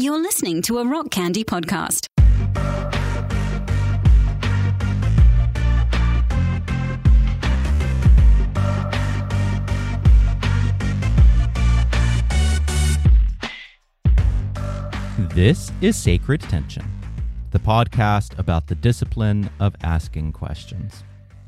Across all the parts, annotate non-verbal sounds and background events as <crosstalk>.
You're listening to a Rock Candy podcast. This is Sacred Tension, the podcast about the discipline of asking questions.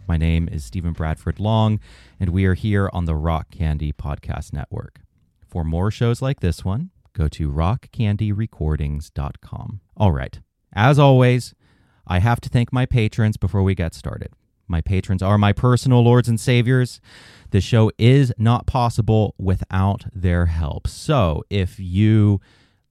My name is Stephen Bradford Long, and we are here on the Rock Candy Podcast Network. For more shows like this one, go to rockcandyrecordings.com. All right. As always, I have to thank my patrons before we get started. My patrons are my personal lords and saviors. The show is not possible without their help. So if you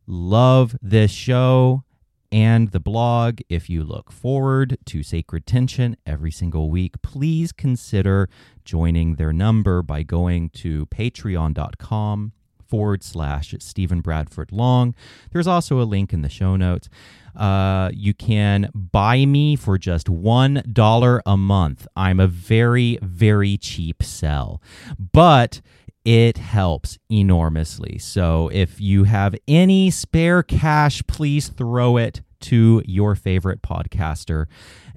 love this show and the blog, if you look forward to Sacred Tension every single week, please consider joining their number by going to patreon.com forward slash Stephen Bradford Long. There's also a link in the show notes. Uh, you can buy me for just $1 a month. I'm a very, very cheap sell. But it helps enormously. So if you have any spare cash, please throw it to your favorite podcaster.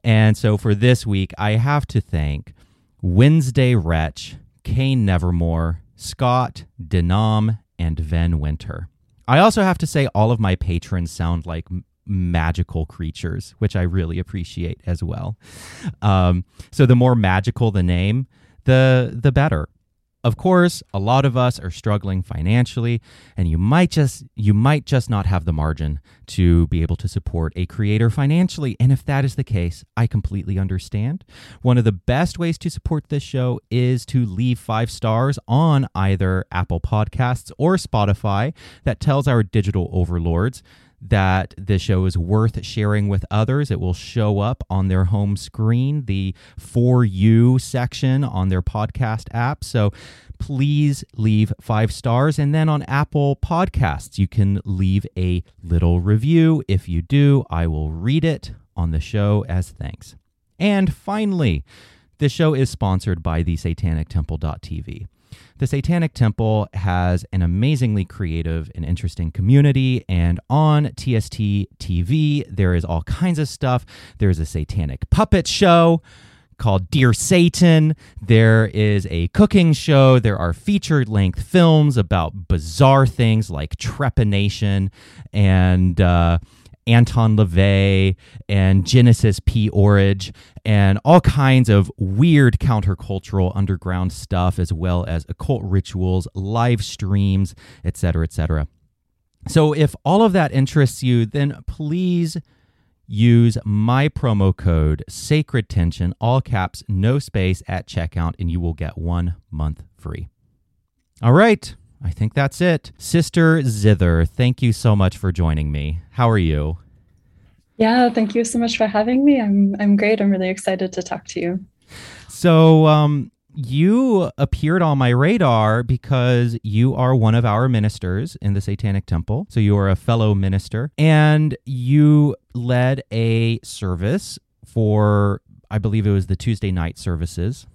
And so for this week, I have to thank Wednesday Wretch, Kane Nevermore, Scott, Denam, and Ven Winter. I also have to say, all of my patrons sound like magical creatures, which I really appreciate as well. Um, so the more magical the name, the the better. Of course, a lot of us are struggling financially and you might just you might just not have the margin to be able to support a creator financially and if that is the case, I completely understand. One of the best ways to support this show is to leave 5 stars on either Apple Podcasts or Spotify that tells our digital overlords that the show is worth sharing with others. It will show up on their home screen, the For You section on their podcast app. So please leave five stars. And then on Apple Podcasts, you can leave a little review. If you do, I will read it on the show as thanks. And finally, the show is sponsored by the Satanic satanictemple.tv. The Satanic Temple has an amazingly creative and interesting community, and on TST TV, there is all kinds of stuff. There's a satanic puppet show called Dear Satan. There is a cooking show. There are featured length films about bizarre things like trepanation and. Uh, Anton LaVey and Genesis P. Orridge and all kinds of weird countercultural underground stuff, as well as occult rituals, live streams, etc., etc. So, if all of that interests you, then please use my promo code Sacred Tension, all caps, no space at checkout, and you will get one month free. All right. I think that's it. Sister Zither, thank you so much for joining me. How are you? Yeah, thank you so much for having me. I'm I'm great. I'm really excited to talk to you. So, um you appeared on my radar because you are one of our ministers in the Satanic Temple. So you are a fellow minister and you led a service for I believe it was the Tuesday night services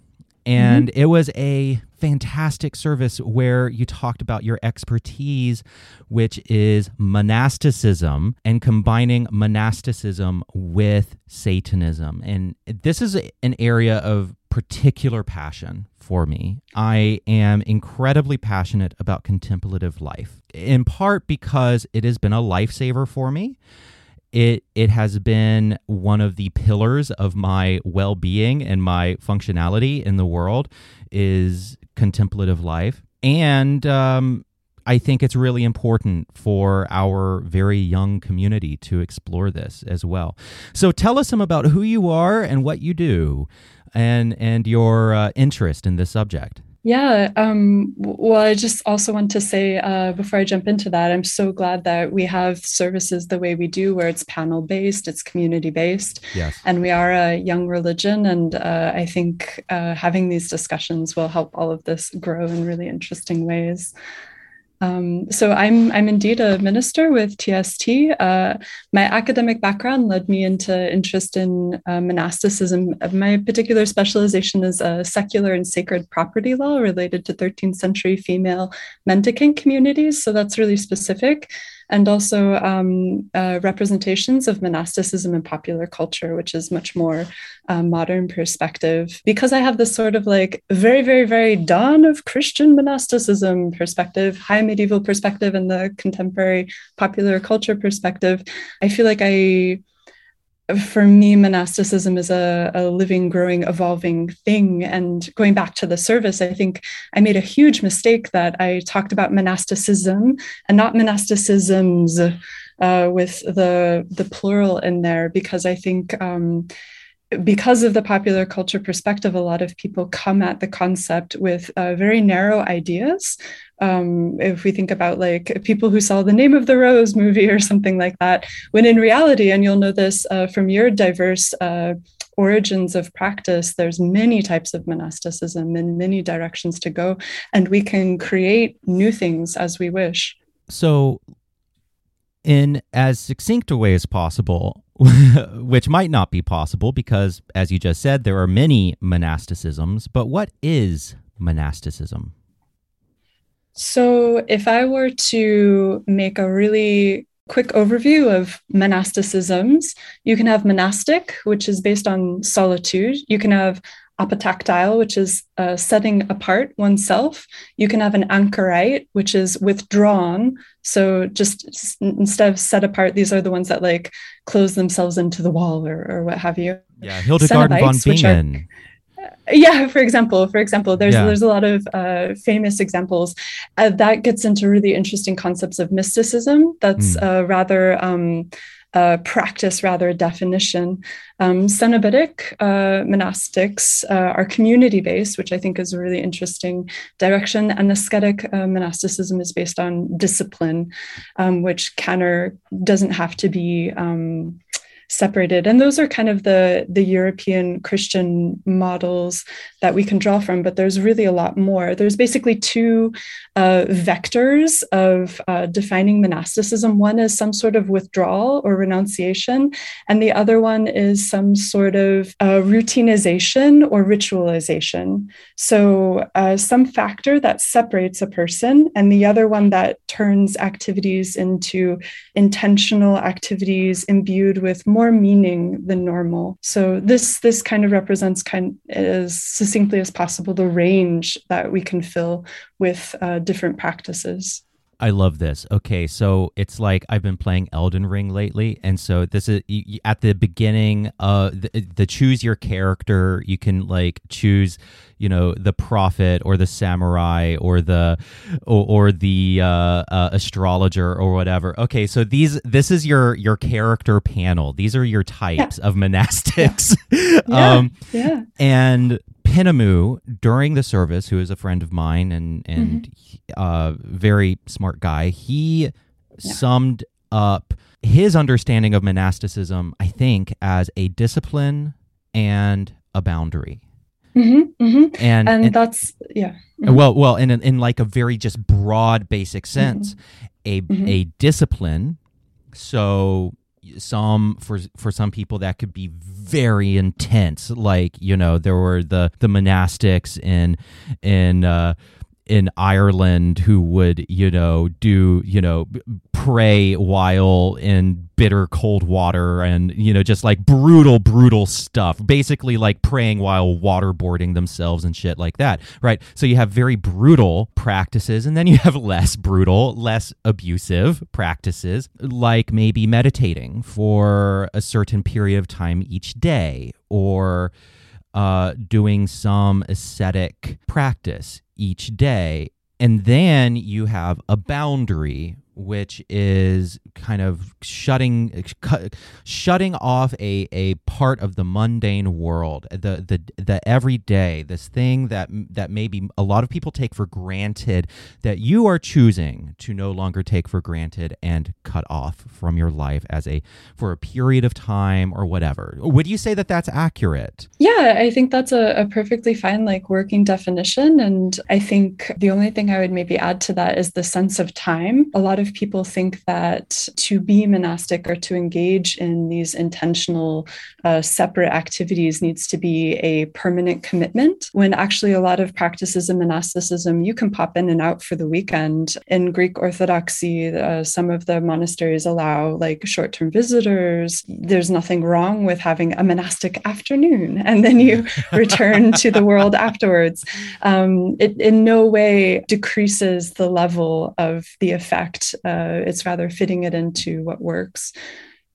and mm-hmm. it was a fantastic service where you talked about your expertise, which is monasticism and combining monasticism with Satanism. And this is an area of particular passion for me. I am incredibly passionate about contemplative life, in part because it has been a lifesaver for me it it has been one of the pillars of my well-being and my functionality in the world is contemplative life and um, I think it's really important for our very young community to explore this as well. So tell us some about who you are and what you do, and and your uh, interest in this subject. Yeah. Um, well, I just also want to say uh, before I jump into that, I'm so glad that we have services the way we do, where it's panel based, it's community based, yes. and we are a young religion. And uh, I think uh, having these discussions will help all of this grow in really interesting ways. Um, so I'm I'm indeed a minister with TST. Uh, my academic background led me into interest in uh, monasticism. My particular specialization is a secular and sacred property law related to 13th century female mendicant communities. So that's really specific. And also um, uh, representations of monasticism in popular culture, which is much more uh, modern perspective. Because I have this sort of like very, very, very dawn of Christian monasticism perspective, high medieval perspective, and the contemporary popular culture perspective, I feel like I for me, monasticism is a, a, living, growing, evolving thing. And going back to the service, I think I made a huge mistake that I talked about monasticism and not monasticisms uh, with the the plural in there, because I think. Um, because of the popular culture perspective, a lot of people come at the concept with uh, very narrow ideas. Um, if we think about like people who saw the name of the rose movie or something like that, when in reality, and you'll know this uh, from your diverse uh, origins of practice, there's many types of monasticism and many directions to go, and we can create new things as we wish. So, in as succinct a way as possible, <laughs> which might not be possible because, as you just said, there are many monasticisms. But what is monasticism? So, if I were to make a really quick overview of monasticisms, you can have monastic, which is based on solitude. You can have apotactite, which is uh, setting apart oneself. You can have an anchorite, which is withdrawn. So just instead of set apart, these are the ones that like close themselves into the wall or, or what have you. Yeah, Hildegard von Bingen. Are, yeah, for example, for example, there's yeah. there's a lot of uh, famous examples uh, that gets into really interesting concepts of mysticism. That's mm. rather um, uh, practice rather definition. Um, Cenobitic uh, monastics uh, are community based, which I think is a really interesting direction. And ascetic uh, monasticism is based on discipline, um, which can or doesn't have to be. Um, separated. And those are kind of the the european christian models that we can draw from but there's really a lot more. There's basically two uh, vectors of uh, defining monasticism. One is some sort of withdrawal or renunciation and the other one is some sort of uh, routinization or ritualization. So uh, some factor that separates a person and the other one that turns activities into intentional activities imbued with more more meaning than normal. So this this kind of represents kind as succinctly as possible the range that we can fill with uh, different practices. I love this. Okay, so it's like I've been playing Elden Ring lately, and so this is at the beginning. Uh, the, the choose your character. You can like choose, you know, the prophet or the samurai or the or, or the uh, uh, astrologer or whatever. Okay, so these this is your your character panel. These are your types yeah. of monastics. <laughs> Yeah. um, yeah. And Pinamu during the service, who is a friend of mine and and mm-hmm. uh, very smart guy, he yeah. summed up his understanding of monasticism, I think, as a discipline and a boundary. Mm-hmm, mm-hmm. And, and, and that's yeah. Mm-hmm. Well, well, in in like a very just broad, basic sense, mm-hmm. a mm-hmm. a discipline. So some for for some people that could be very intense. Like you know there were the the monastics in in uh in Ireland who would, you know, do, you know, pray while in bitter cold water and, you know, just like brutal, brutal stuff. Basically, like praying while waterboarding themselves and shit like that, right? So you have very brutal practices, and then you have less brutal, less abusive practices, like maybe meditating for a certain period of time each day or uh, doing some ascetic practice each day. And then you have a boundary which is kind of shutting shutting off a, a part of the mundane world the the the everyday this thing that that maybe a lot of people take for granted that you are choosing to no longer take for granted and cut off from your life as a for a period of time or whatever. Would you say that that's accurate? Yeah i think that's a, a perfectly fine like working definition. And i think the only thing i would maybe add to that is the sense of time. A lot of of people think that to be monastic or to engage in these intentional, uh, separate activities needs to be a permanent commitment, when actually a lot of practices in monasticism, you can pop in and out for the weekend. In Greek Orthodoxy, uh, some of the monasteries allow like short term visitors. There's nothing wrong with having a monastic afternoon <laughs> and then you <laughs> return to the world afterwards. Um, it in no way decreases the level of the effect. Uh, it's rather fitting it into what works.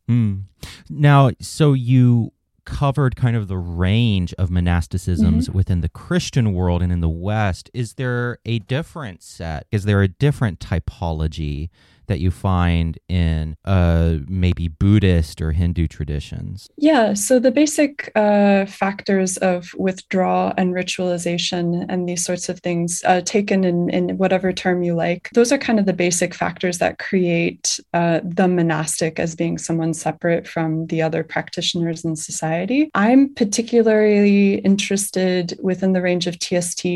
Mm. Now, so you covered kind of the range of monasticisms mm-hmm. within the Christian world and in the West. Is there a different set? Is there a different typology that you find in uh, maybe Buddhist or Hindu traditions? Yeah, so the basic uh, factors of withdrawal and ritualization and these sorts of things, uh, taken in, in whatever term you like, those are kind of the basic factors that create uh, the monastic as being someone separate from the other practitioners in society. I'm particularly interested within the range of TST.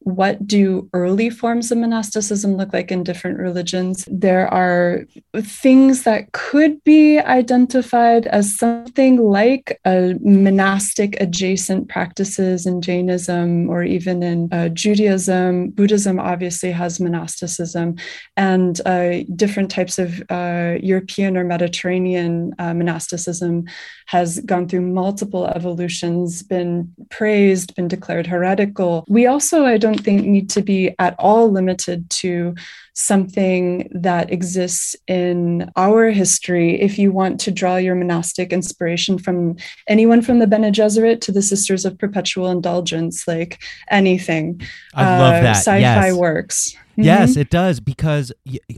What do early forms of monasticism look like in different religions? There are things that could be identified as something like monastic adjacent practices in Jainism or even in uh, Judaism. Buddhism obviously has monasticism, and uh, different types of uh, European or Mediterranean uh, monasticism has gone through multiple evolutions, been praised, been declared heretical. We also, I don't think, need to be at all limited to something that exists in our history if you want to draw your monastic inspiration from anyone from the Bene Gesserit to the Sisters of Perpetual Indulgence, like anything. I uh, love that. Sci-fi yes. works. Yes, mm-hmm. it does because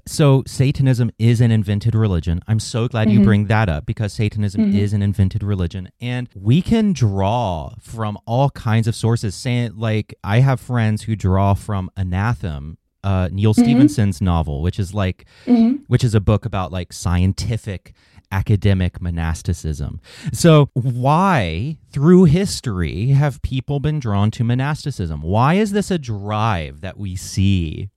so Satanism is an invented religion. I'm so glad mm-hmm. you bring that up because Satanism mm-hmm. is an invented religion and we can draw from all kinds of sources saying like I have friends who draw from Anathem uh, Neal mm-hmm. Stephenson's novel, which is like, mm-hmm. which is a book about like scientific academic monasticism. So, why through history have people been drawn to monasticism? Why is this a drive that we see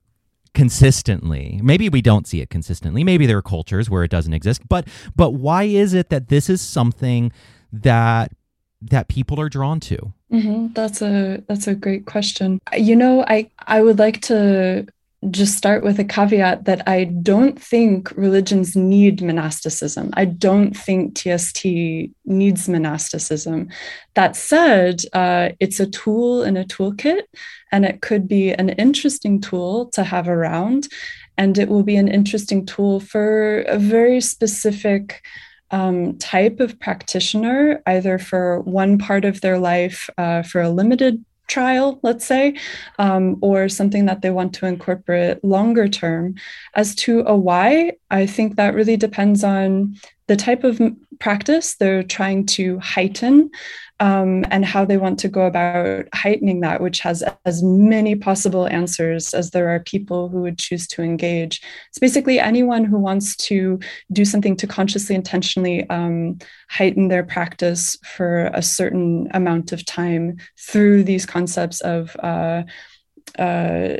consistently? Maybe we don't see it consistently. Maybe there are cultures where it doesn't exist, but but why is it that this is something that that people are drawn to? Mm-hmm. That's a that's a great question. You know, I I would like to just start with a caveat that I don't think religions need monasticism. I don't think TST needs monasticism. That said, uh, it's a tool in a toolkit, and it could be an interesting tool to have around. And it will be an interesting tool for a very specific um, type of practitioner, either for one part of their life, uh, for a limited trial, let's say, um, or something that they want to incorporate longer term. As to a why, I think that really depends on the type of practice they're trying to heighten um, and how they want to go about heightening that, which has as many possible answers as there are people who would choose to engage. It's basically anyone who wants to do something to consciously, intentionally um, heighten their practice for a certain amount of time through these concepts of. Uh, uh,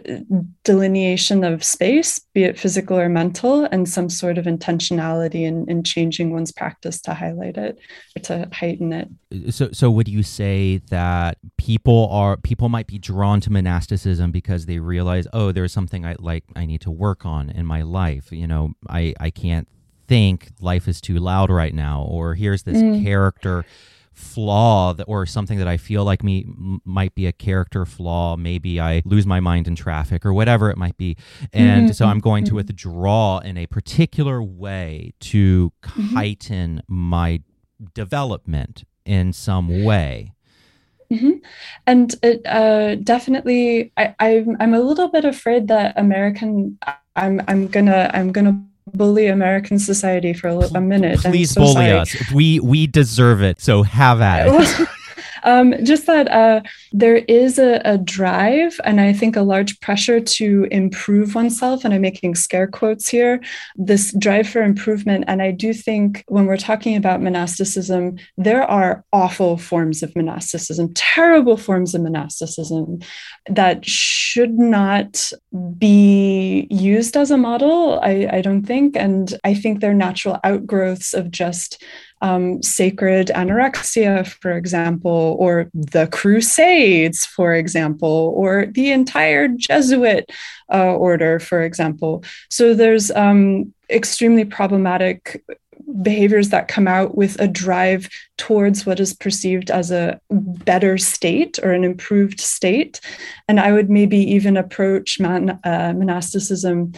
delineation of space, be it physical or mental, and some sort of intentionality in, in changing one's practice to highlight it or to heighten it. So, so would you say that people are people might be drawn to monasticism because they realize, oh, there's something I like I need to work on in my life. You know, I I can't think life is too loud right now, or here's this mm. character flaw that, or something that I feel like me m- might be a character flaw. Maybe I lose my mind in traffic or whatever it might be. And mm-hmm. so I'm going to mm-hmm. withdraw in a particular way to mm-hmm. heighten my development in some way. Mm-hmm. And it uh, definitely, I, I'm I'm a little bit afraid that American. I'm I'm gonna I'm gonna bully American society for a, a minute. Please so bully sorry. us. We we deserve it. So have at it. <laughs> Um, just that uh, there is a, a, drive, and I think a large pressure to improve oneself. And I'm making scare quotes here this drive for improvement. And I do think when we're talking about monasticism, there are awful forms of monasticism, terrible forms of monasticism that should not be used as a model, I, I don't think. And I think they're natural outgrowths of just um, sacred anorexia, for example, or the Crusades, for example, or the entire Jesuit uh, order, for example. So there's um, extremely problematic behaviors that come out with a drive towards what is perceived as a better state or an improved state. And I would maybe even approach man, uh, monasticism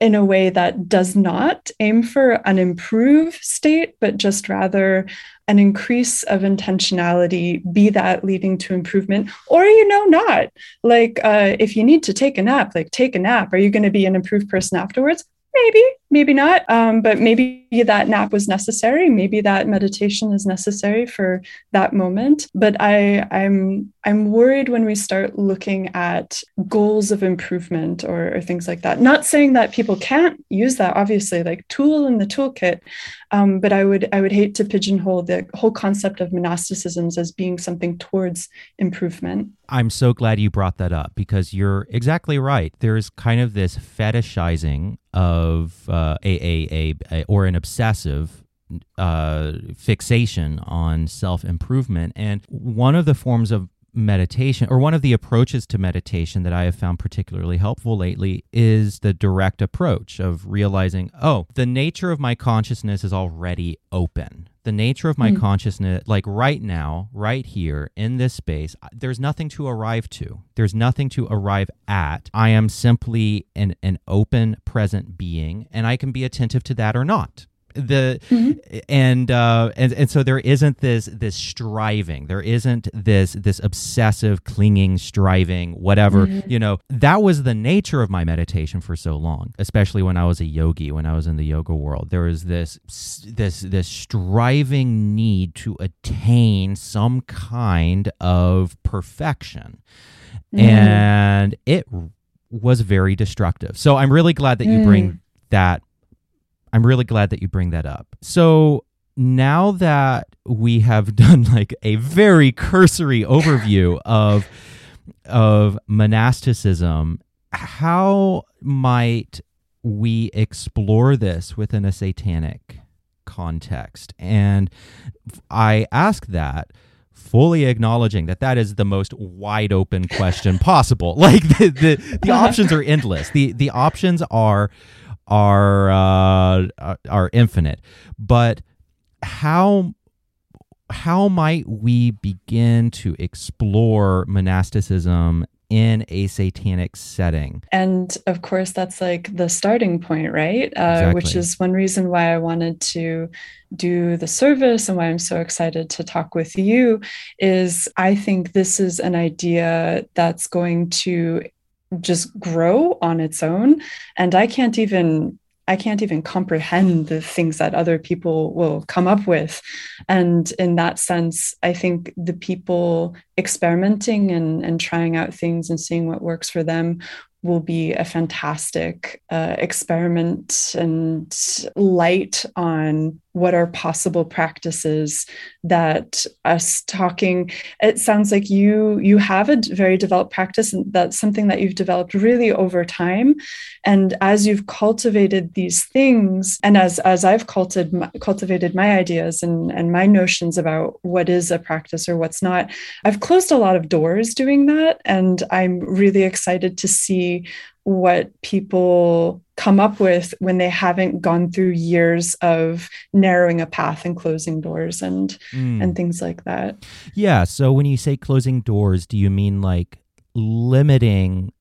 in a way that does not aim for an improved state, but just rather an increase of intentionality, be that leading to improvement, or you know, not. Like uh, if you need to take a nap, like take a nap. Are you going to be an improved person afterwards? maybe maybe not um, but maybe that nap was necessary. Maybe that meditation is necessary for that moment. But i i'm i'm worried when we start looking at goals of improvement or, or things like that. Not saying that people can't use that obviously like tool in the toolkit um, but i would i would hate to pigeonhole the whole concept of monasticisms as being something towards improvement. I'm so glad you brought that up because you're exactly right. There's kind of this fetishizing of uh, a, a, a, a, or an obsessive uh, fixation on self improvement. And one of the forms of meditation, or one of the approaches to meditation that I have found particularly helpful lately, is the direct approach of realizing, oh, the nature of my consciousness is already open the nature of my mm. consciousness, like right now, right here in this space, there's nothing to arrive to. There's nothing to arrive at. I am simply an, an open, present being, and I can be attentive to that or not the mm-hmm. and uh and and so there isn't this this striving there isn't this this obsessive clinging striving whatever mm-hmm. you know that was the nature of my meditation for so long especially when i was a yogi when i was in the yoga world there was this this this striving need to attain some kind of perfection mm-hmm. and it was very destructive so i'm really glad that you bring mm. that I'm really glad that you bring that up. So now that we have <laughs> done like a very cursory overview of of monasticism, how might we explore this within a satanic context? And I ask that fully acknowledging that that is the most wide open question possible. <laughs> Like the the, the options are endless. The the options are are uh, are infinite. But how how might we begin to explore monasticism in a satanic setting. And of course, that's like the starting point, right? Uh, exactly. Which is one reason why I wanted to do the service and why I'm so excited to talk with you. Is I think this is an idea that's going to just grow on its own. And i can't even i can't even comprehend the things that other people will come up with. And in that sense i think the people experimenting and, and trying out things and seeing what works for them will be a fantastic uh, experiment and light on what are possible practices that us talking it sounds like you you have a very developed practice and that's something that you've developed really over time. And as you've cultivated these things and as as i've cultivated my, cultivated my ideas and and my notions about what is a practice or what's not i've closed a lot of doors doing that and i'm really excited to see what people come up with when they haven't gone through years of narrowing a path and closing doors and mm. and things like that. Yeah, so when you say closing doors, do you mean like limiting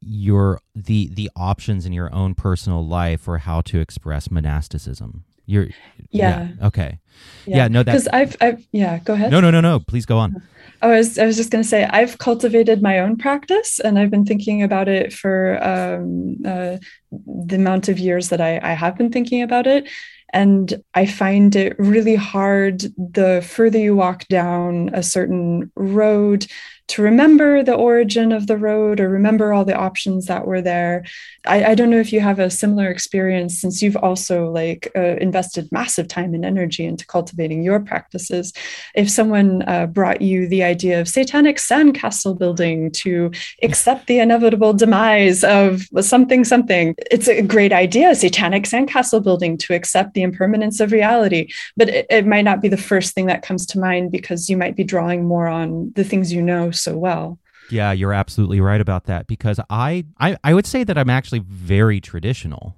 your the the options in your own personal life for how to express monasticism? You're yeah. yeah okay. Yeah. yeah no that because I've I've yeah, go ahead. No, no, no, no. Please go on. I was I was just going to say I've cultivated my own practice, and I've been thinking about it for um, uh, the amount of years that I, I have been thinking about it. And I find it really hard the further you walk down a certain road to remember the origin of the road or remember all the options that were there. I, I don't know if you have a similar experience since you've also like uh, invested massive time and energy into cultivating your practices. If someone uh, brought you the idea of satanic sandcastle building to accept the inevitable demise of something, something, it's a great idea, satanic sandcastle building to accept the impermanence of reality. But it, it might not be the first thing that comes to mind because you might be drawing more on the things you know so well. Yeah, you're absolutely right about that because I I, I would say that I'm actually very traditional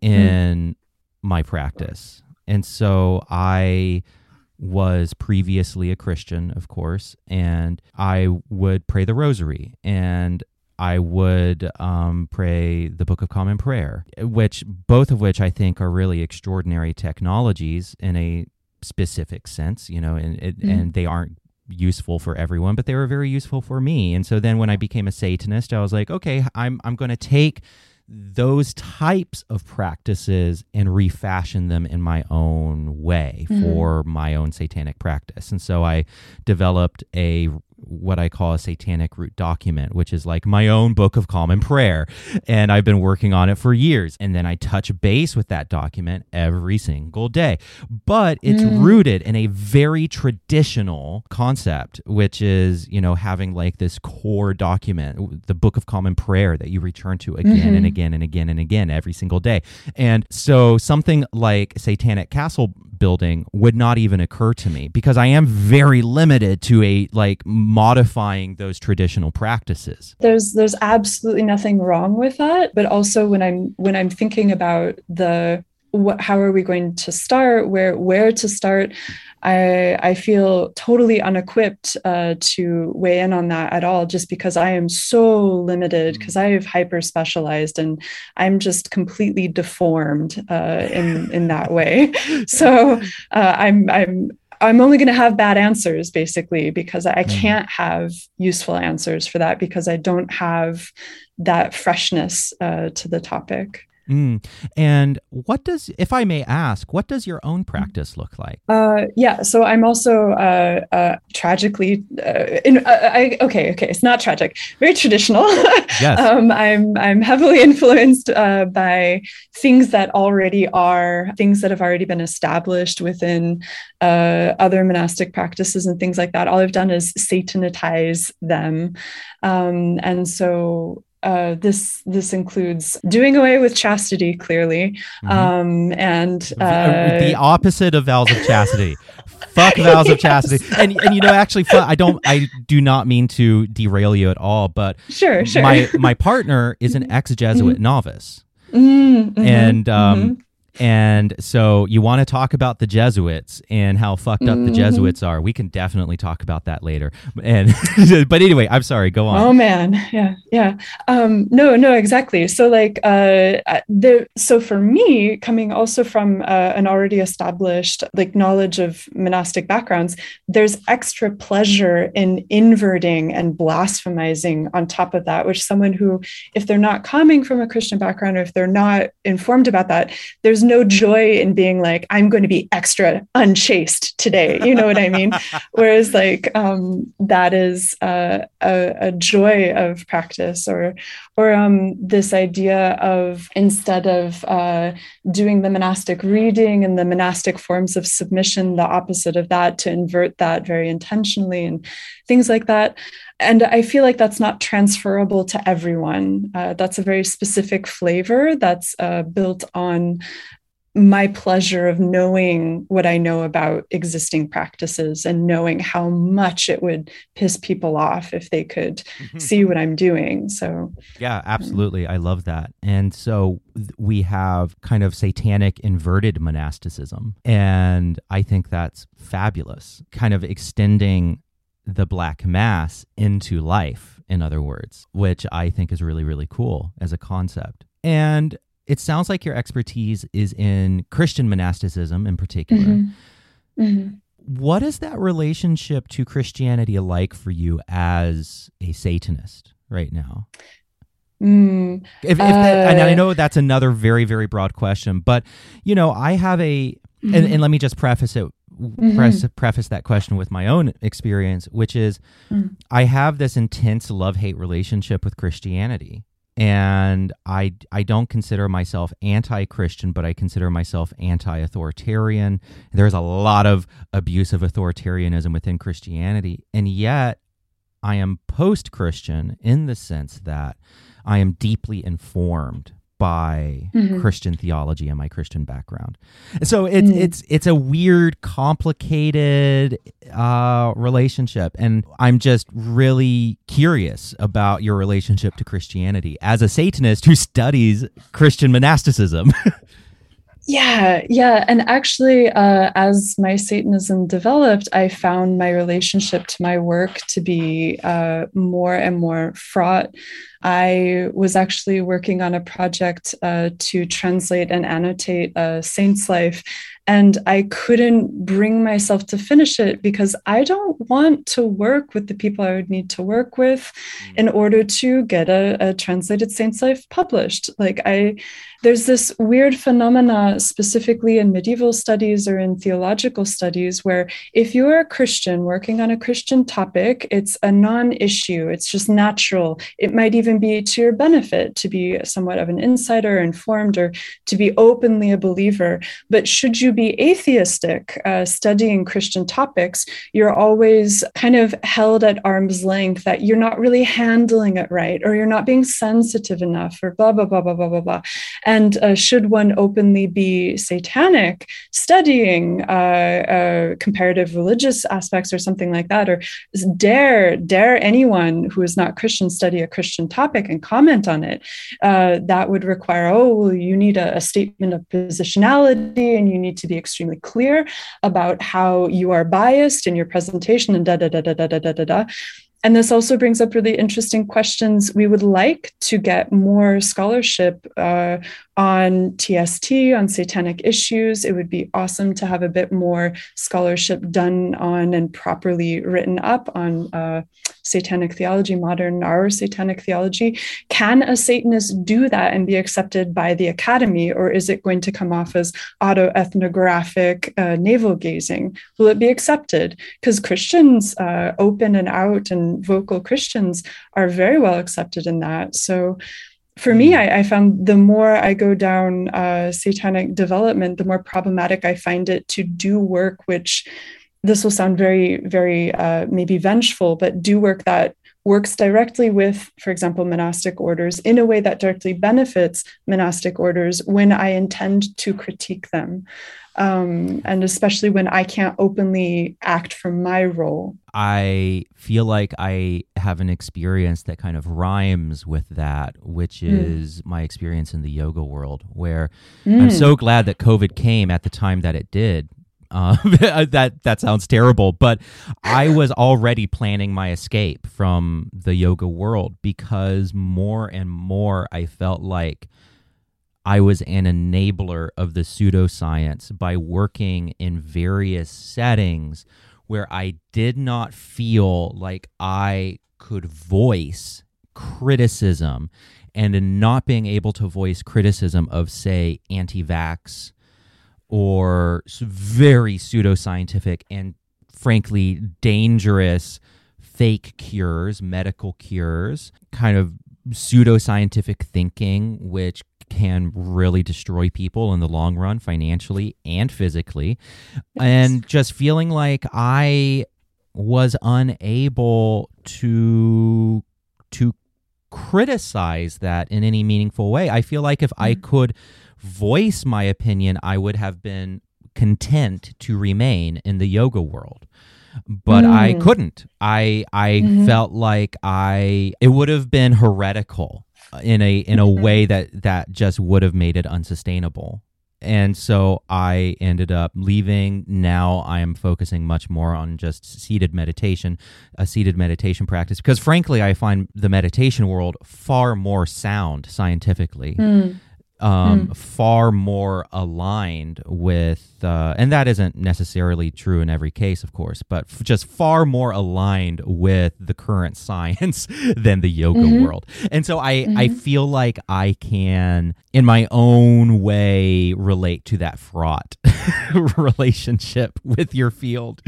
in mm. my practice. And so I was previously a Christian, of course, and I would pray the rosary and I would um, pray the Book of Common Prayer, which both of which I think are really extraordinary technologies in a specific sense, you know, and it, mm. and they aren't useful for everyone, but they were very useful for me. And so then when I became a Satanist, I was like, okay, I'm I'm going to take those types of practices and refashion them in my own way mm-hmm. for my own satanic practice. And so I developed a what I call a satanic root document, which is like my own book of common prayer. And I've been working on it for years. And then I touch base with that document every single day. But it's mm. rooted in a very traditional concept, which is, you know, having like this core document, the book of common prayer that you return to again mm-hmm. and again and again and again every single day. And so something like Satanic Castle building would not even occur to me because I am very limited to a like modifying those traditional practices. There's there's absolutely nothing wrong with that, but also when I'm when I'm thinking about the what, how are we going to start where where to start I, I feel totally unequipped uh, to weigh in on that at all, just because I am so limited, because mm. I have hyper specialized and I'm just completely deformed uh, in in that way. <laughs> So uh, I'm I'm I'm only going to have bad answers basically because I mm. can't have useful answers for that because I don't have that freshness uh, to the topic. Mm. And what does, if I may ask, what does your own practice look like? Uh, yeah, so I'm also uh, uh, tragically, uh, in, uh, I, okay, okay, it's not tragic, very traditional. <laughs> yes. um, I'm I'm heavily <laughs> influenced uh, by things that already are things that have already been established within other monastic practices and things like that. All I've done is satanitize them, um, and so uh, this this includes doing away with chastity clearly mm-hmm. um, and uh, the opposite of vows of <laughs> chastity fuck vows of chastity and and you know actually i don't i do not mean to derail you at all but sure sure my my partner is an ex-jesuit mm-hmm. novice mm-hmm. and um mm-hmm. And so you want to talk about the Jesuits and how fucked up mm-hmm. the Jesuits are. We can definitely talk about that later. And <laughs> but anyway, I'm sorry, go on. Oh man. Yeah. Yeah. Um no, no, exactly. So like uh the so for me coming also from uh, an already established like knowledge of monastic backgrounds, there's extra pleasure in inverting and blasphemizing on top of that, which someone who if they're not coming from a Christian background or if they're not informed about that, there's there's no joy in being like i'm going to be extra unchaste today. You know what i mean? <laughs> Whereas like um, that is uh, a, a, joy of practice or or um, this idea of instead of uh, doing the monastic reading and the monastic forms of submission the opposite of that to invert that very intentionally and things like that and I feel like that's not transferable to everyone. Uh, that's a very specific flavor that's uh, built on my pleasure of knowing what I know about existing practices and knowing how much it would piss people off if they could mm-hmm. see what I'm doing. So, yeah, absolutely. I love that. And so we have kind of satanic inverted monasticism. And I think that's fabulous, kind of extending the black mass into life in other words which i think is really really cool as a concept and it sounds like your expertise is in christian monasticism in particular mm-hmm. Mm-hmm. What is that relationship to christianity like for you as a satanist right now Mm, if, if uh, that, and I uh, know that's another very very broad question, but you know I have a mm-hmm. and, and, let me just preface it mm-hmm. preface, preface that question with my own experience, which is mm. I have this intense love hate relationship with Christianity and I I don't consider myself anti-Christian, but I consider myself anti-authoritarian. There's a lot of abusive authoritarianism within Christianity, and yet I am post-Christian in the sense that I am deeply informed by mm-hmm. Christian theology and my Christian background. So it's mm. it's it's a weird, complicated uh, relationship, and I'm just really curious about your relationship to Christianity as a Satanist who studies Christian monasticism. <laughs> Yeah, yeah. And actually, uh, as my Satanism developed, I found my relationship to my work to be uh, more and more fraught. I was actually working on a project uh, to translate and annotate a Saint's Life and I couldn't bring myself to finish it because I don't want to work with the people I would need to work with mm. in order to get a, a translated Saint's Life published. Like, I, there's this weird phenomena, specifically in medieval studies or in theological studies, where if you're a Christian working on a Christian topic, it's a non issue, it's just natural. It might even be to your benefit to be somewhat of an insider, informed, or to be openly a believer. But should you be atheistic, uh, studying Christian topics, you're always kind of held at arm's length that you're not really handling it right, or you're not being sensitive enough, or blah, blah, blah, blah, blah, blah, blah. And uh, should one openly be satanic, studying uh, uh comparative religious aspects or something like that, or dare, dare anyone who is not Christian study a Christian topic and comment on it, uh, that would require, oh, well, you need a, a statement of positionality and you need to be extremely clear about how you are biased in your presentation and da da da da da da da da. And this also brings up really interesting questions. We would like to get more scholarship uh, on TST, on satanic issues. It would be awesome to have a bit more scholarship done on and properly written up on uh, satanic theology, modern our satanic theology. Can a Satanist do that and be accepted by the academy, or is it going to come off as autoethnographic uh, navel gazing? Will it be accepted? Because Christians, uh, open and out and vocal Christians, are very well accepted in that. So for me, hmm. I, I, found the more I go down uh, satanic development, the more problematic I find it to do work which this will sound very, very uh, maybe vengeful, but do work that works directly with, for example, monastic orders in a way that directly benefits monastic orders when I intend to critique them. Um, and especially when I can't openly act from my role. I feel like I have an experience that kind of rhymes with that, which hmm. is mm. my experience in the yoga world, where mm. I'm so glad that COVID came at the time that it did uh, <laughs> that that sounds terrible, but I was already planning my escape from the yoga world because more and more I felt like I was an enabler of the pseudoscience by working in various settings where I did not feel like I could voice criticism and in not being able to voice criticism of say anti-vax or very pseudoscientific and frankly dangerous fake cures, medical cures, kind of pseudoscientific thinking, which can really destroy people in the long run, financially and physically. And just feeling like I was unable to to criticize that in any meaningful way. I feel like if mm-hmm. I could voice my opinion, I would have been content to remain in the yoga world but mm. I couldn't. I I mm-hmm. felt like I it would have been heretical in a in a mm-hmm. way that that just would have made it unsustainable. And so I ended up leaving. Now I am focusing much more on just seated meditation, a seated meditation practice, because frankly, I find the meditation world far more sound scientifically. Mm um, mm. far more aligned with, uh, and that isn't necessarily true in every case, of course, but f- just far more aligned with the current <laughs> science than the yoga mm-hmm. world. And so I, mm-hmm. I feel like I can, in my own way, relate to that fraught <laughs> relationship with your field.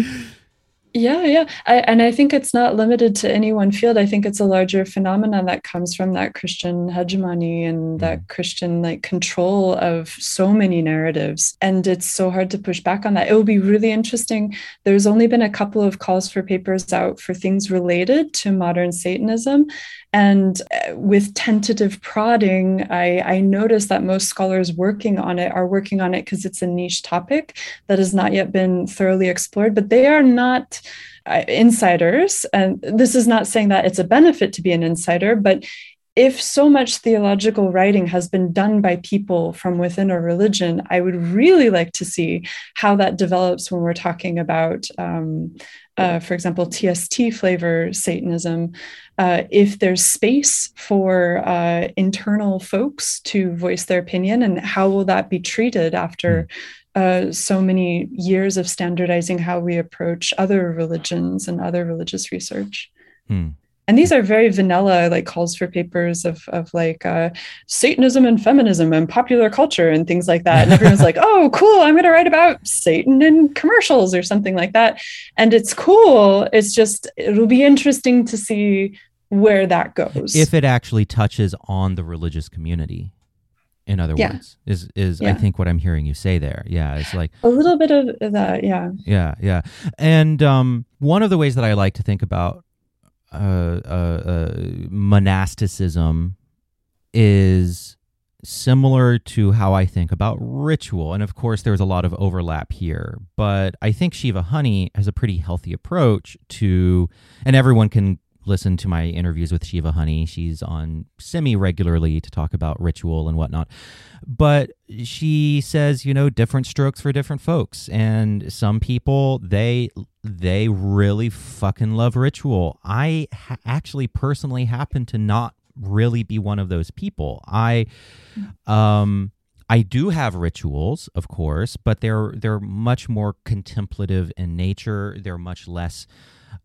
Yeah, yeah. I, and I think it's not limited to any one field. I think it's a larger phenomenon that comes from that Christian hegemony and that mm. Christian like control of so many narratives. And it's so hard to push back on that. It will be really interesting. There's only been a couple of calls for papers out for things related to modern Satanism. And uh, with tentative prodding, I, I noticed that most scholars working on it are working on it because it's a niche topic that has not yet been thoroughly explored, but they are not insiders. And this is not saying that it's a benefit to be an insider, but if so much theological writing has been done by people from within a religion, I would really like to see how that develops when we're talking about, um, uh, for example, TST flavor Satanism. Uh, if there's space for uh, internal folks to voice their opinion, and how will that be treated after? Uh, so many years of standardizing how we approach other religions and other religious research. Hmm. And these are very vanilla like calls for papers of, of like uh, satanism and feminism and popular culture and things like that. And everyone's <laughs> like oh cool i'm going to write about satan in commercials or something like that. And it's cool it's just it'll be interesting to see where that goes. If it actually touches on the religious community in other yeah. words is is yeah. i think what i'm hearing you say there yeah it's like a little bit of that yeah yeah yeah and um one of the ways that i like to think about uh, uh, uh, monasticism is similar to how I think about ritual. And of course, there's a lot of overlap here, but I think Shiva Honey has a pretty healthy approach to, and everyone can listen to my interviews with Shiva Honey. She's on semi regularly to talk about ritual and whatnot. But she says, you know, different strokes for different folks. And some people, they they really fucking love ritual. I ha- actually personally happen to not really be one of those people. I um I do have rituals, of course, but they're they're much more contemplative in nature. They're much less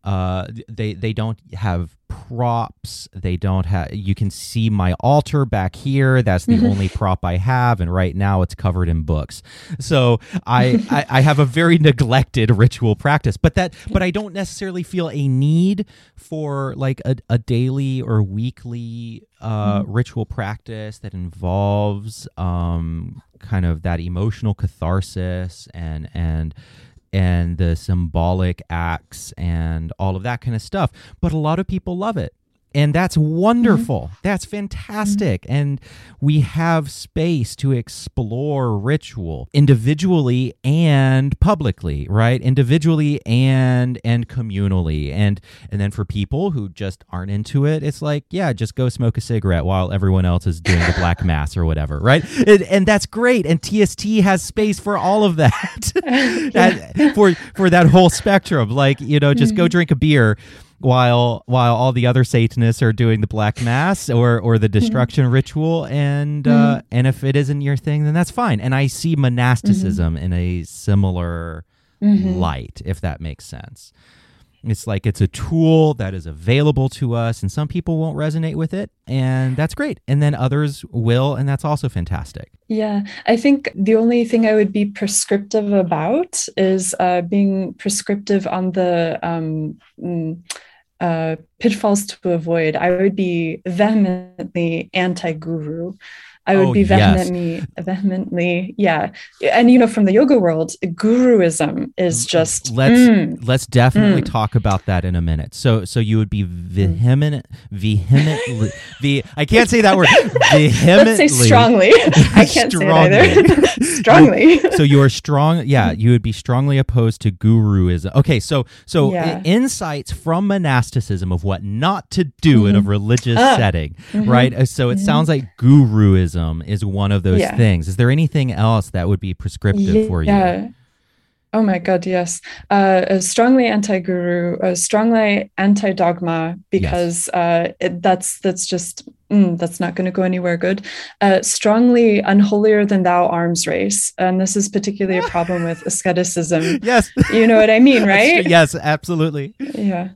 uh, they they don't have props. They don't have. You can see my altar back here. That's the only prop I have, and right now it's covered in books. So I, <laughs> I, I have a very neglected ritual practice, but that but I don't necessarily feel a need for like a, a daily or weekly uh, mm-hmm. ritual practice that involves um, kind of that emotional catharsis and and and the symbolic acts and all of that kind of stuff. But a lot of people love it and that's wonderful. Mm-hmm. that's fantastic. Mm-hmm. and we have space to explore ritual individually and publicly right? Individually and and communally. And and then for people who just aren't into it it's like yeah just go smoke a cigarette while everyone else is doing the black mass or whatever right? And, and that's great. And tst has space for all of that, <laughs> <laughs> that for for that whole spectrum. Like you know just mm-hmm. go drink a beer while while all the other Satanists are doing the black mass or or the <laughs> destruction mm-hmm. ritual, and uh, mm-hmm. uh, and if it isn't your thing, then that's fine. And I see monasticism mm-hmm. in a similar mm-hmm. light, if that makes sense. It's like it's a tool that is available to us, and some people won't resonate with it, and that's great. And then others will, and that's also fantastic. Yeah, I think the only thing I would be prescriptive about is uh, being prescriptive on the um, mm, uh, pitfalls to avoid, I would be vehemently anti guru. I would oh, be vehemently, yes. vehemently, yeah. And you know, from the yoga world, guruism is just. Let's mm, let's definitely mm. talk about that in a minute. So, so you would be vehement, vehemently. the I can't say that word. Vehemently. <laughs> Let's say strongly. I can't strongly. say it either. <laughs> strongly. <laughs> so you are strong. Yeah, you would be strongly opposed to guruism. Okay, so so yeah. insights from monasticism of what not to do mm-hmm. in a mm-hmm. religious ah. setting, mm-hmm. right? So it mm-hmm. sounds like guruism is one of those yeah. things. Is there anything else that would be prescriptive yeah. for you? Yeah. Oh my God, yes. Uh, strongly anti-guru, uh, strongly anti-dogma, because yes. uh, it, that's that's just mm, that's not going to go anywhere good. Uh, strongly unholier than thou arms race. And this is particularly a problem with <laughs> asceticism. Yes. You know what I mean, right? yes, absolutely. Yeah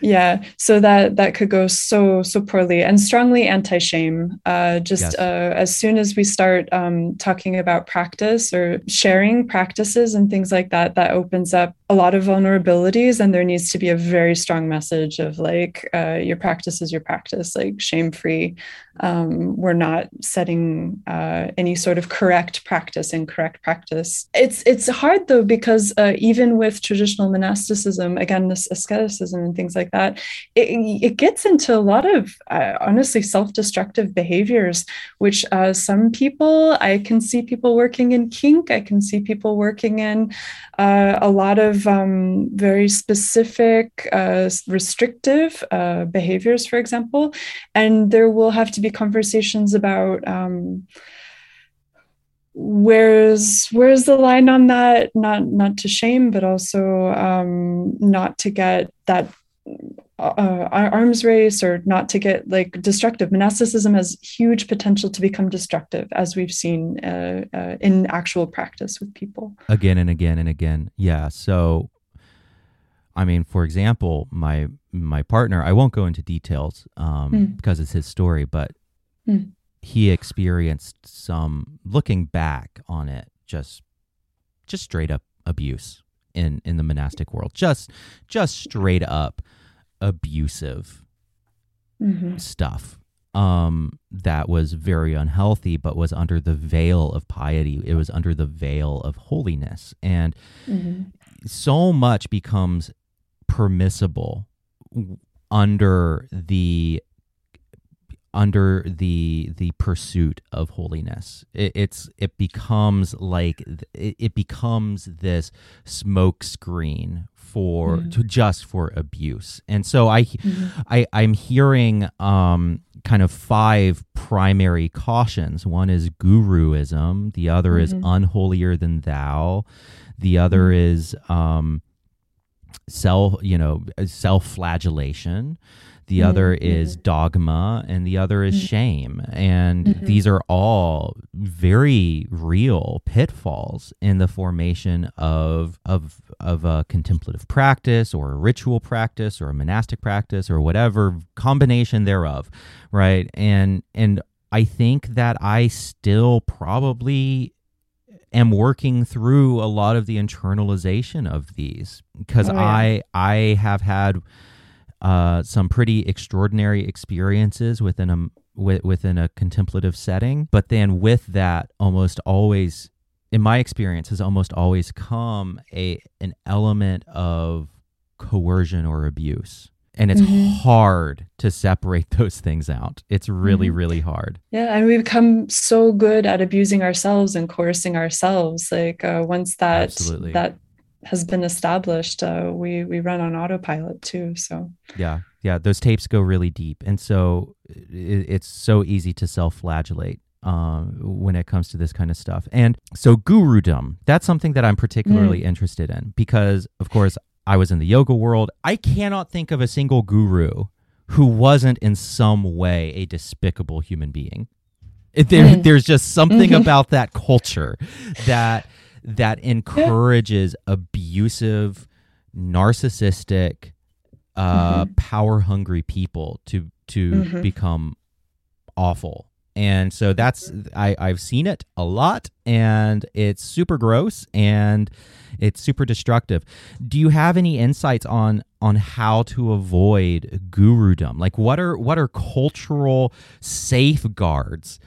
yeah so that that could go so so poorly and strongly anti-shame uh, just yes. uh, as soon as we start um, talking about practice or sharing practices and things like that that opens up a lot of vulnerabilities and there needs to be a very strong message of like uh, your practice is your practice like shame free um, we're not setting uh, any sort of correct practice incorrect practice it's it's hard though because uh, even with traditional monasticism again this asceticism and things like that it, it gets into a lot of uh, honestly self-destructive behaviors which uh, some people i can see people working in kink i can see people working in uh, a lot of um, very specific, uh, restrictive behaviors, for example. And there will have to be conversations about. Um, where's where's the line on that not not to shame but also um not to get that uh, arms race or not to get like destructive. Monasticism has huge potential to become destructive, as we've seen uh, uh, in actual practice with people. Again and again and again. Yeah. So, I mean, for example, my my partner. I won't go into details um, mm. because it's his story, but mm. he experienced some. Looking back on it, just just straight up abuse in in the monastic world. Just just straight up abusive mm-hmm. stuff um, that was very unhealthy, but was under the veil of piety. It was under the veil of holiness. And mm-hmm. so much becomes permissible under the under the the pursuit of holiness it, it's it becomes like it, it becomes this smoke screen for mm. to just for abuse and so i mm-hmm. i i'm hearing um kind of five primary cautions one is guruism the other mm-hmm. is unholier than thou the other mm-hmm. is um self you know self flagellation the mm-hmm. other is mm-hmm. dogma and the other is mm-hmm. shame and mm-hmm. these are all very real pitfalls in the formation of of of a contemplative practice or a ritual practice or a monastic practice or whatever combination thereof right and and i think that i still probably am working through a lot of the internalization of these because oh, yeah. i i have had uh, some pretty extraordinary experiences within a within a contemplative setting. But then with that, almost always, in my experience, has almost always come a an element of coercion or abuse. And it's mm-hmm. hard to separate <laughs> those things out. It's really, mm-hmm. really hard. Yeah. And we've become so good at abusing ourselves and coercing ourselves. Like uh, once that Absolutely. that has been established, uh, we we run on autopilot too. So yeah, yeah, those tapes go really deep, and so it, it's so easy to self-flagellate uh, when it comes to this kind of stuff. And so gurudom, that's something that I'm particularly mm. interested in because, of course, I was in the yoga world. I cannot think of a single guru who wasn't in some way a despicable human being. There, mm. There's just something mm-hmm. about that culture that that encourages abusive, narcissistic, uh, mm-hmm. power hungry people to to mm-hmm. become awful. And so that's I, I've seen it a lot and it's super gross and it's super destructive. Do you have any insights on on how to avoid gurudom? Like what are what are cultural safeguards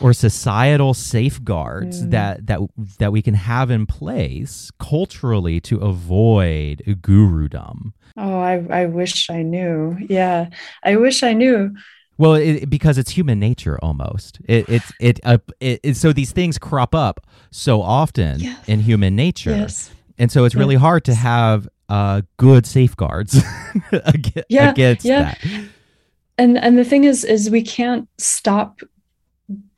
or societal safeguards mm. that that that we can have in place culturally to avoid gurudom. Oh, I I wish I knew. Yeah, I wish I knew. Well, it, because it's human nature almost. It, it's it, uh, it, it, so these things crop up so often yes. in human nature, yes. and so it's yes. really hard to have uh, good safeguards against, <laughs> yeah, against yeah. that. And and the thing is, is we can't stop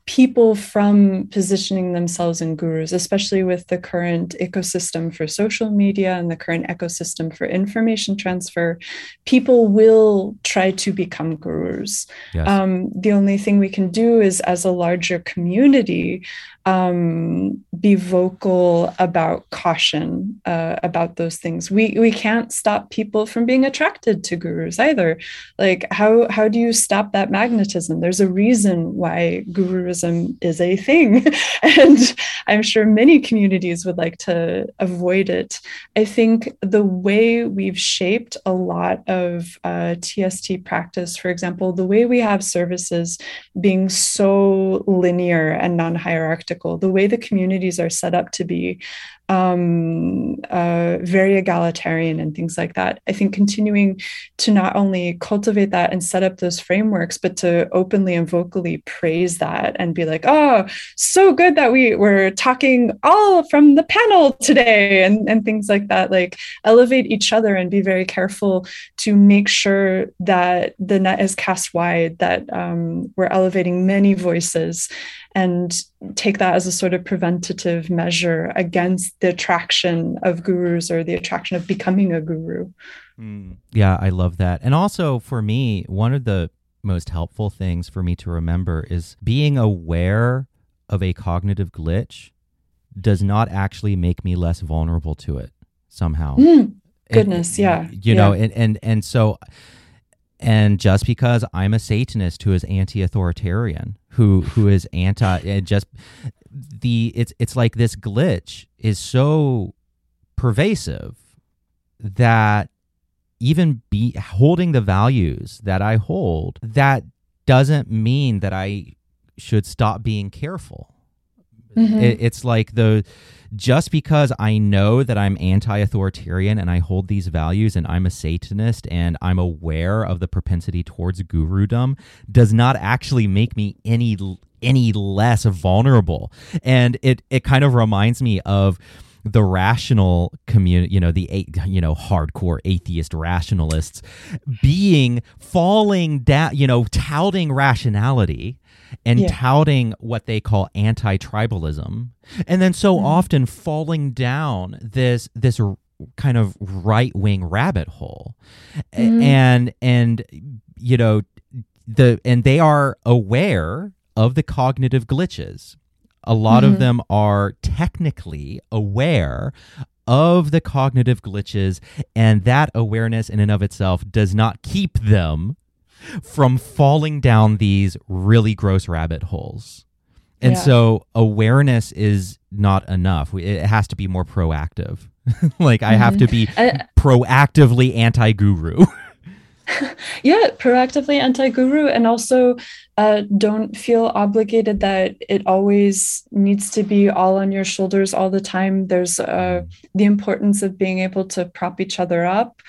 people from positioning themselves in gurus, especially with the current ecosystem for social media and the current ecosystem for information transfer. People will try to become gurus. Yes. Um, the only thing we can do is, as a larger community, um, be vocal about caution uh, about those things. We we can't stop people from being attracted to gurus either. Like how how do you stop that magnetism? There's a reason why guruism is a thing, <laughs> and I'm sure many communities would like to avoid it. I think the way we've shaped a lot of uh, TST practice, for example, the way we have services being so linear and non-hierarchical the way the communities are set up to be um, uh, very egalitarian and things like that. I think continuing to not only cultivate that and set up those frameworks, but to openly and vocally praise that and be like, oh, so good that we were talking all from the panel today and, and things like that. Like elevate each other and be very careful to make sure that the net is cast wide, that um, we're elevating many voices and take that as a sort of preventative measure against the attraction of gurus or the attraction of becoming a guru. Mm. Yeah, I love that. And also for me, one of the most helpful things for me to remember is being aware of a cognitive glitch does not actually make me less vulnerable to it somehow. Mm, goodness, yeah. You yeah. know, and and and so and just because I'm a Satanist who is anti-authoritarian, who who is anti, and just the it's it's like this glitch is so pervasive that even be holding the values that I hold, that doesn't mean that I should stop being careful. Mm-hmm. It, it's like the just because I know that I'm anti authoritarian and I hold these values and I'm a Satanist and I'm aware of the propensity towards gurudom does not actually make me any any less vulnerable. And it it kind of reminds me of the rational community, you know, the you know hardcore atheist rationalists being falling down, you know, touting rationality and yeah. touting what they call anti-tribalism and then so mm-hmm. often falling down this this kind of right-wing rabbit hole mm-hmm. and and you know the and they are aware of the cognitive glitches a lot mm-hmm. of them are technically aware of the cognitive glitches and that awareness in and of itself does not keep them from falling down these really gross rabbit holes. And yeah. so awareness is not enough. It has to be more proactive. <laughs> like mm-hmm. I have to be uh, proactively anti guru. <laughs> <laughs> yeah, proactively anti guru, and also uh, don't feel obligated that it always needs to be all on your shoulders all the time. There's uh, the importance of being able to prop each other up.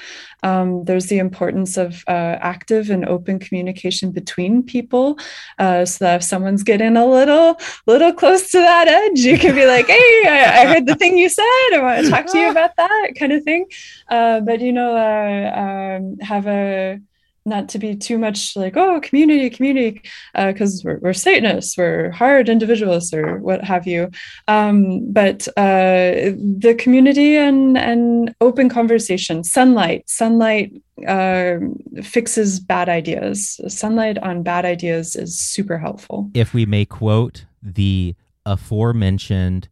Um, there's the importance of uh, active and open communication between people, uh, so that if someone's getting a little, little close to that edge, you can be like, <laughs> "Hey, I, I heard the thing you said. I want to talk to you <laughs> about that," kind of thing. Uh, but you know, uh, um, have a not to be too much like oh community community because uh, we're, we're satanists we're hard individualists or what have you. Um, but uh, the community and and open conversation sunlight sunlight uh, fixes bad ideas. Sunlight on bad ideas is super helpful. If we may quote the aforementioned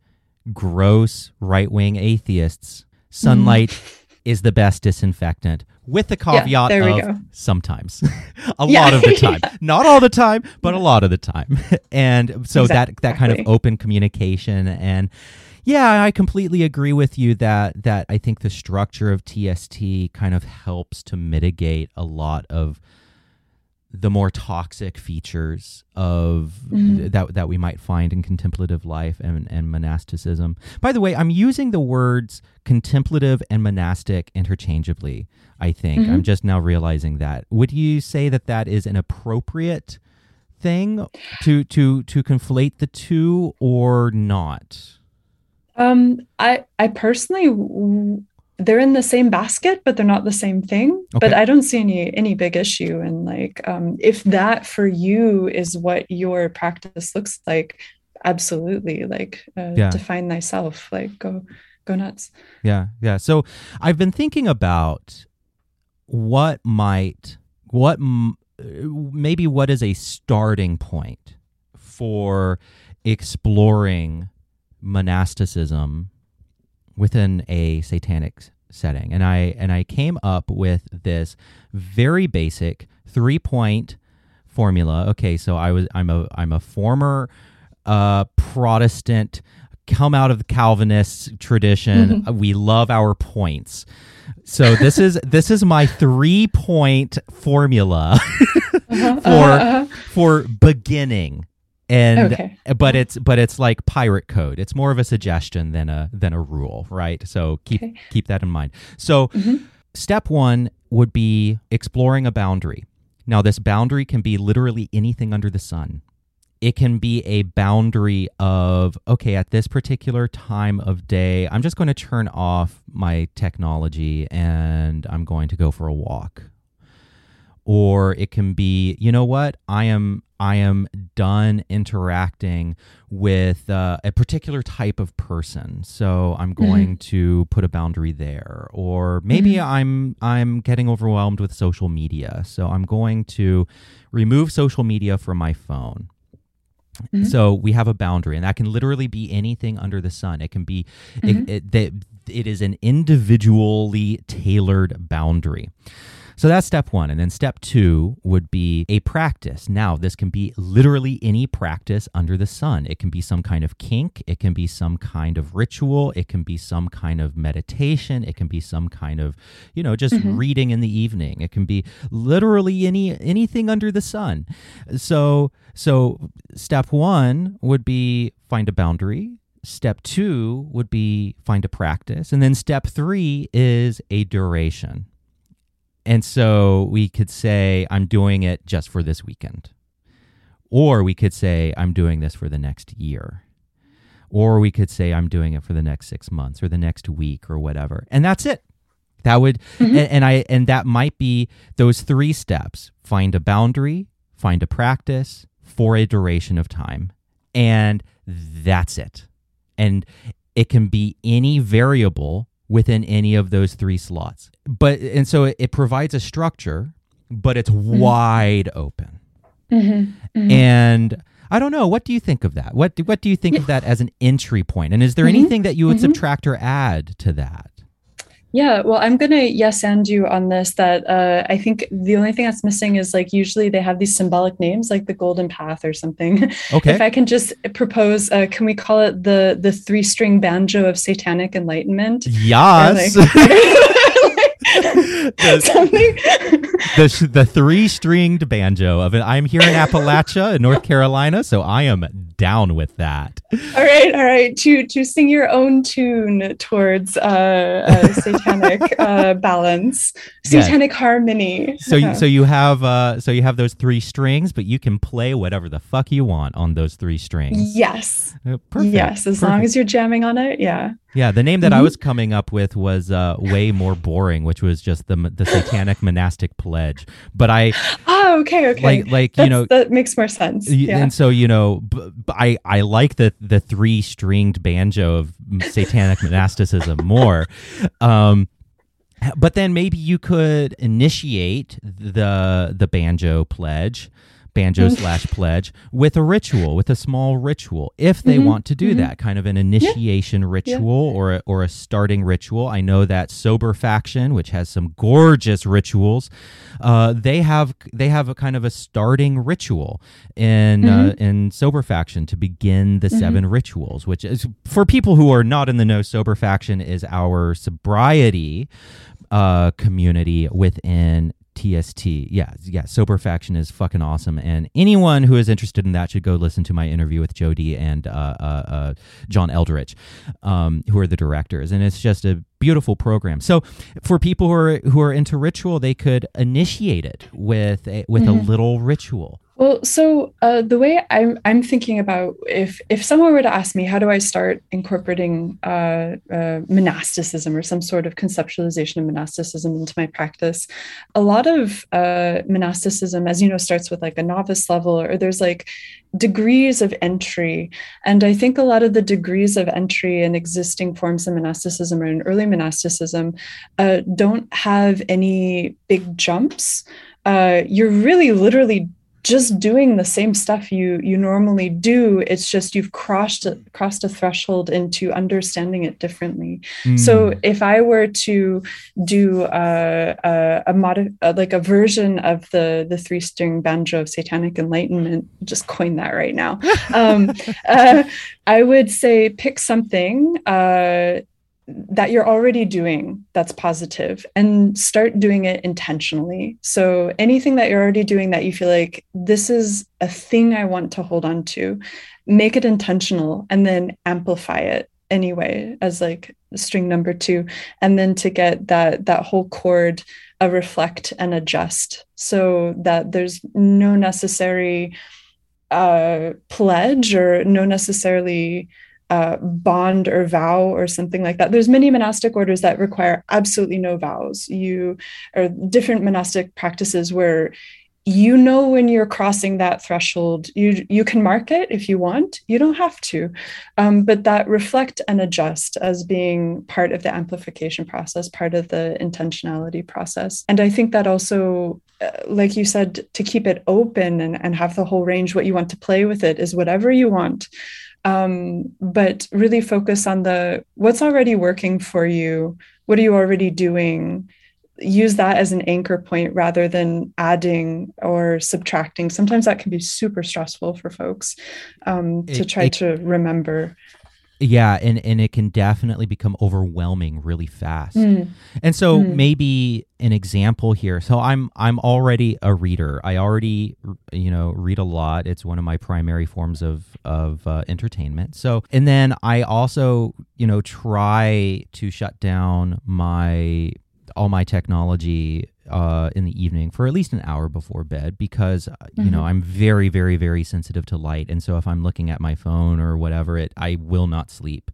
gross right-wing atheists sunlight mm. Is the best disinfectant with the caveat yeah, of sometimes <laughs> a yeah. lot of the time yeah. <laughs> not all the time but a lot of the time <laughs> and so exactly. that that kind of open communication and yeah i completely agree with you that that i think the structure of tst kind of helps to mitigate a lot of the more toxic features of mm-hmm. that that we might find in contemplative life and, and monasticism. By the way, I'm using the words contemplative and monastic interchangeably. I think mm-hmm. I'm just now realizing that. Would you say that that is an appropriate thing to to to conflate the two or not? Um, I I personally they're in the same basket, but they're not the same thing. Okay. But I don't see any any big issue. And like, um, if that for you is what your practice looks like, absolutely, like uh, Yeah. define thyself. Like, go go nuts. Yeah, yeah. So I've been thinking about what might, what m- maybe what is a starting point for exploring monasticism within a satanic setting, and I and I came up with this very basic three point formula. Okay, so I was I'm a I'm a former uh, Protestant come out of the Calvinist tradition. <laughs> We love our points. So this is <laughs> this is my three point formula Uh-huh, <laughs> for uh-huh. for beginning. And Okay. but it's but it's like pirate code. It's more of a suggestion than a than a rule, right? So keep Okay. keep that in mind. So Mhm. step 1 would be exploring a boundary. Now this boundary can be literally anything under the sun it can be a boundary of okay at this particular time of day i'm just going to turn off my technology and i'm going to go for a walk or it can be you know what i am i am done interacting with uh, a particular type of person. So i'm going to put a boundary there. Or maybe i'm i'm getting overwhelmed with social media. So i'm going to remove social media from my phone. Mhm. so we have a boundary, and that can literally be anything under the sun. It can be it, it, that it is an individually tailored boundary. So that's step one. And then step two would be a practice. Now, this can be literally any practice under the sun. It can be some kind of kink. It can be some kind of ritual. It can be some kind of meditation. It can be some kind of, you know, just mm-hmm. reading in the evening. It can be literally any anything under the sun. So, so step one would be find a boundary. Step two would be find a practice. And then step three is a duration. And so we could say, I'm doing it just for this weekend. Or we could say, I'm doing this for the next year. Or we could say, I'm doing it for the next six months or the next week or whatever. And that's it. That would, mm-hmm. and, and I, and that might be those three steps find a boundary, find a practice for a duration of time. And that's it. And it can be any variable within any of those three slots. But and so it, it provides a structure, but it's wide open. Mhm, mhm. And I don't know. What do you think of that? What do, what do you think of that as an entry point? And is there Mhm, anything that you would mhm. subtract or add to that? Yeah, well, I'm gonna yes and you on this. That uh, I think the only thing that's missing is like usually they have these symbolic names, like the Golden Path or something. Okay. if I can just propose, uh, can we call it the the three string banjo of satanic enlightenment? Yes. like- <laughs> something. the, the three stringed banjo of it. I'm here in Appalachia in North Carolina, so I am down with that. all right, all right. To to sing your own tune towards uh, satanic <laughs> uh, balance, Yeah. satanic harmony. So you, so <laughs> you have uh so you have those three strings, but you can play whatever the fuck you want on those three strings. yes, Uh, Perfect. yes. As long as you're jamming on it, yeah. Yeah, the name that I Mhm. was coming up with was uh, way more boring, which was just the the Satanic Monastic Pledge. But I Oh, okay, okay. like like you know, that makes more sense. Yeah. and so you know, b- b- I I like the the three stringed banjo of Satanic monasticism more. Um, but then maybe you could initiate the the banjo pledge banjo Mm. slash pledge with a ritual with a small ritual if they Mhm, want to do mhm. that kind of an initiation ritual or a, or a starting ritual. I know that sober faction which has some gorgeous rituals uh, they have they have a kind of a starting ritual in uh, in sober faction to begin the seven rituals which is for people who are not in the know sober faction is our sobriety uh, community within TST. Yeah, yeah. Sober Faction is fucking awesome, and anyone who is interested in that should go listen to my interview with Jody and uh, uh, uh, John Eldridge, um, who are the directors, and it's just a beautiful program. So, for people who are who are into ritual, they could initiate it with a, with a little ritual. Well, so uh, the way I'm I'm thinking about if if someone were to ask me how do I start incorporating uh, uh, monasticism or some sort of conceptualization of monasticism into my practice, a lot of uh, monasticism, as you know, starts with like a novice level, or there's like degrees of entry, and I think a lot of the degrees of entry in existing forms of monasticism or in early monasticism uh, don't have any big jumps. Uh, you're really literally just doing the same stuff you you normally do it's just you've crossed crossed a threshold into understanding it differently mm. so if i were to do a, a, a, a like a version of the the three string banjo of satanic enlightenment just coin that right now <laughs> um, uh, i would say pick something uh, that you're already doing that's positive and start doing it intentionally. So anything that you're already doing that you feel like this is a thing I want to hold on to, make it intentional and then amplify it anyway as like string number 2 and then to get that that whole chord a reflect and adjust so that there's no necessary uh pledge or no necessarily uh, bond or vow or something like that. There's many monastic orders that require absolutely no vows. You or different monastic practices where you know when you're crossing that threshold. You you can mark it if you want. You don't have to, um, but that reflect and adjust as being part of the amplification process, part of the intentionality process. And I think that also uh, like you said, to keep it open and, and have the whole range, what you want to play with it is whatever you want um, but really focus on the what's already working for you. What are you already doing? Use that as an anchor point rather than adding or subtracting. Sometimes that can be super stressful for folks um, to try to remember yeah, and and it can definitely become overwhelming really fast. Mm. And so mm. maybe an example here. So I'm I'm already a reader. I already you know read a lot. It's one of my primary forms of of uh, entertainment. So and then I also you know try to shut down my all my technology uh, in the evening for at least an hour before bed because mm-hmm. you know mm-hmm. I'm very very very sensitive to light and so if I'm looking at my phone or whatever it I will not sleep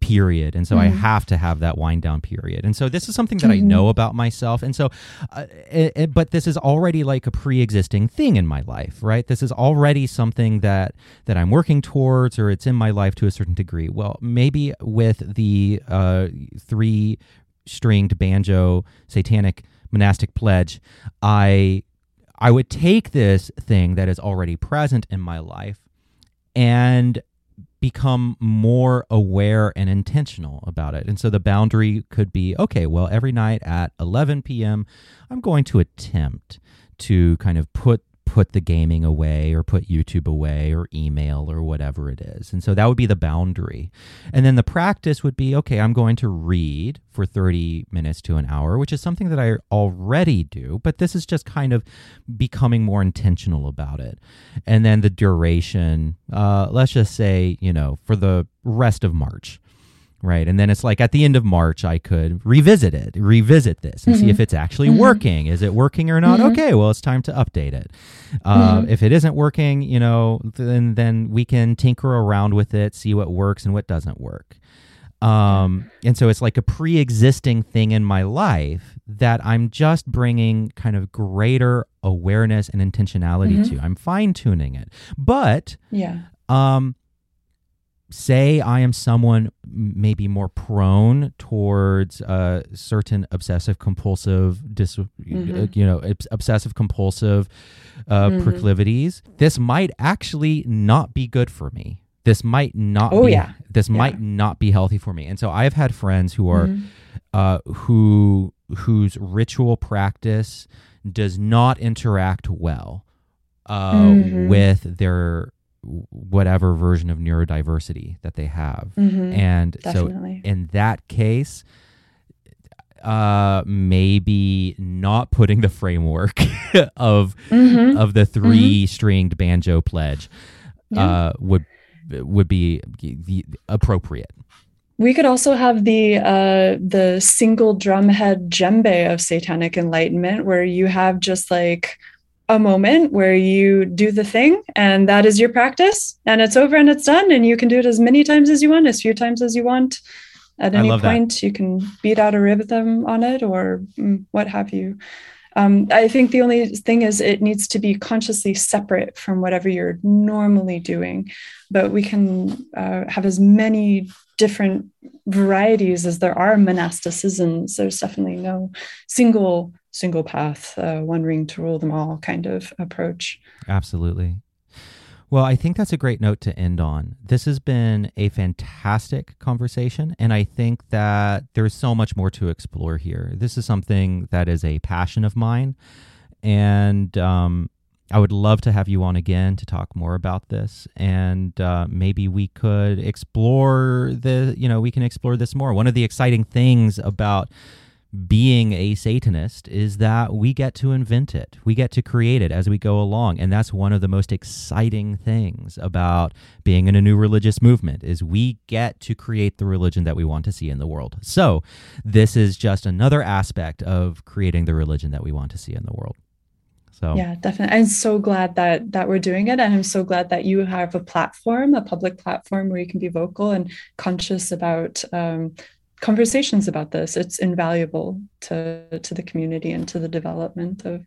period and so mm-hmm. I have to have that wind down period and so this is something that mm-hmm. I know about myself and so uh, it, it, but this is already like a pre-existing thing in my life right this is already something that that I'm working towards or it's in my life to a certain degree well maybe with the uh, three stringed banjo satanic monastic pledge, I I would take this thing that is already present in my life and become more aware and intentional about it. And so the boundary could be okay, well, every night at 11 p.m., I'm going to attempt to kind of put put the gaming away or put YouTube away or email or whatever it is. And so that would be the boundary. And then the practice would be okay, I'm going to read for 30 minutes to an hour, which is something that I already do, but this is just kind of becoming more intentional about it. And then the duration, uh, let's just say, you know, for the rest of March right and then it's like at the end of march i could revisit it revisit this and mm-hmm. see if it's actually mm-hmm. working is it working or not mm-hmm. okay well it's time to update it uh, mm-hmm. if it isn't working you know then then we can tinker around with it see what works and what doesn't work um, and so it's like a pre-existing thing in my life that i'm just bringing kind of greater awareness and intentionality mm-hmm. to i'm fine-tuning it but yeah um say I am someone maybe more prone towards uh, certain obsessive compulsive, dis- mm-hmm. you know, obsessive compulsive uh, mm-hmm. proclivities, this might actually not be good for me. This might not. Oh be, yeah. This yeah. might not be healthy for me. And so I've had friends who are, mm-hmm. uh, who whose ritual practice does not interact well uh, mm-hmm. with their whatever version of neurodiversity that they have. Mm-hmm, and definitely. so in that case, uh maybe not putting the framework <laughs> of mm-hmm. of the mm-hmm. three stringed banjo pledge yeah. uh would would be the appropriate we could also have the uh, the single drumhead djembe of satanic enlightenment, where you have just like a moment where you do the thing and that is your practice and it's over and it's done and you can do it as many times as you want as few times as you want. At any point that. you can beat out a rhythm on it or mm, what have you. Um, i think the only thing is it needs to be consciously separate from whatever you're normally doing but we can uh, have as many different varieties as there are. Monasticisms there's definitely no single single path, uh, one ring to rule them all kind of approach. Absolutely. Well, I think that's a great note to end on. This has been a fantastic conversation, and I think that there's so much more to explore here. This is something that is a passion of mine, and um, I would love to have you on again to talk more about this, and uh, maybe we could explore the. You know, we can explore this more. One of the exciting things about being a Satanist is that we get to invent it. We get to create it as we go along. And that's one of the most exciting things about being in a new religious movement is we get to create the religion that we want to see in the world. So this is just another aspect of creating the religion that we want to see in the world. So yeah, definitely. I'm so glad that that we're doing it. And I'm so glad that you have a platform, a public platform where you can be vocal and conscious about um, conversations about this. It's invaluable to, to the community and to the development of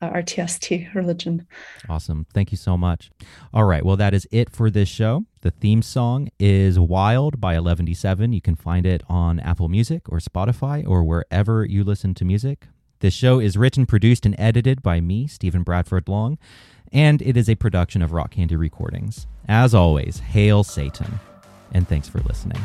uh, our TST religion. Awesome. Thank you so much. All right. Well, that is it for this show. The theme song is Wild by 11D7. You can find it on Apple Music or Spotify or wherever you listen to music. This show is written, produced, and edited by me, Stephen Bradford Long, and it is a production of Rock Candy Recordings. As always, hail Satan, and thanks for listening.